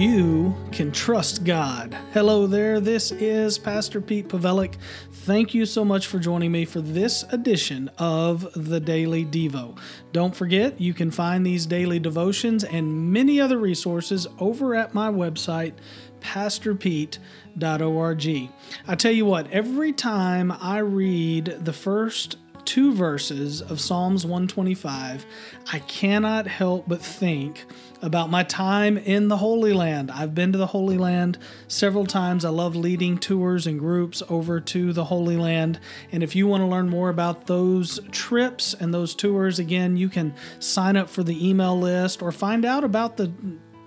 you can trust God. Hello there, this is Pastor Pete Pawelek. Thank you so much for joining me for this edition of the Daily Devo. Don't forget, you can find these daily devotions and many other resources over at my website, pastorpete.org. I tell you what, every time I read the first two verses of Psalms 125, I cannot help but think about my time in the Holy Land. I've been to the Holy Land several times. I love leading tours and groups over to the Holy Land. And if you want to learn more about those trips and those tours, again, you can sign up for the email list or find out about the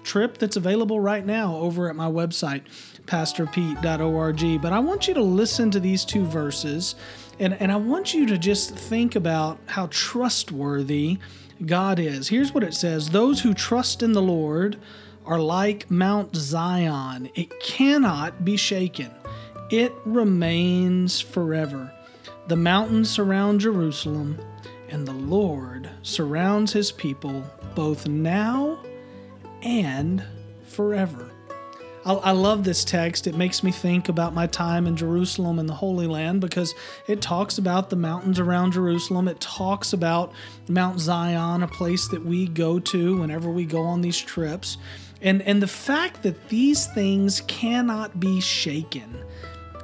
trip that's available right now over at my website, pastorpete.org. But I want you to listen to these two verses and, and I want you to just think about how trustworthy God is. Here's what it says Those who trust in the Lord are like Mount Zion, it cannot be shaken, it remains forever. The mountains surround Jerusalem, and the Lord surrounds his people both now and forever. I, I love this text. It makes me think about my time in Jerusalem and the Holy Land because it talks about the mountains around Jerusalem. It talks about Mount Zion, a place that we go to whenever we go on these trips. And, and the fact that these things cannot be shaken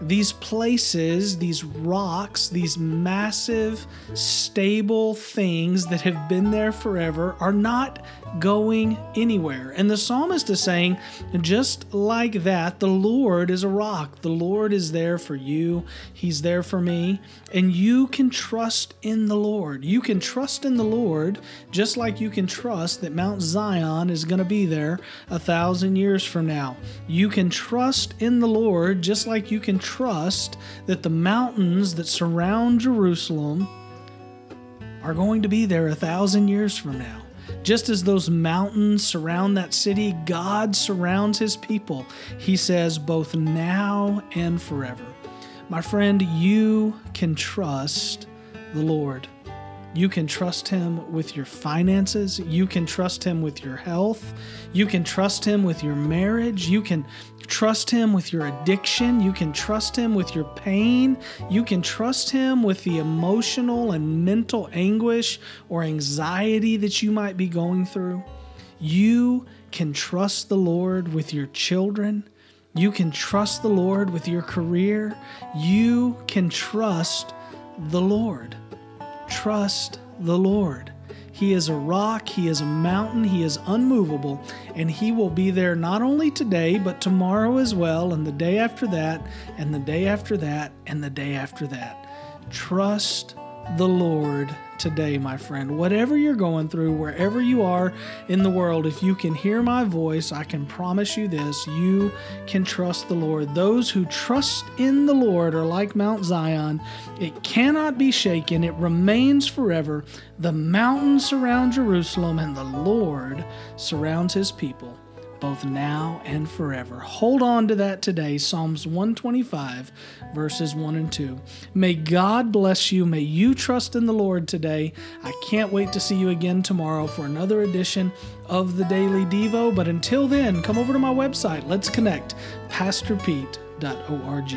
these places, these rocks, these massive, stable things that have been there forever are not going anywhere. And the psalmist is saying, just like that, the Lord is a rock. The Lord is there for you, He's there for me. And you can trust in the Lord. You can trust in the Lord just like you can trust that Mount Zion is going to be there a thousand years from now. You can trust in the Lord just like you can trust that the mountains that surround Jerusalem are going to be there a thousand years from now. Just as those mountains surround that city, God surrounds his people. He says, both now and forever. My friend, you can trust the Lord. You can trust Him with your finances. You can trust Him with your health. You can trust Him with your marriage. You can trust Him with your addiction. You can trust Him with your pain. You can trust Him with the emotional and mental anguish or anxiety that you might be going through. You can trust the Lord with your children. You can trust the Lord with your career. You can trust the Lord. Trust the Lord. He is a rock, He is a mountain, He is unmovable, and He will be there not only today, but tomorrow as well, and the day after that, and the day after that, and the day after that. Trust the Lord today, my friend. Whatever you're going through, wherever you are in the world, if you can hear my voice, I can promise you this you can trust the Lord. Those who trust in the Lord are like Mount Zion. It cannot be shaken, it remains forever. The mountains surround Jerusalem, and the Lord surrounds his people both now and forever. Hold on to that today. Psalms 125, verses 1 and 2. May God bless you. May you trust in the Lord today. I can't wait to see you again tomorrow for another edition of the Daily Devo. But until then, come over to my website. Let's connect. PastorPete.org.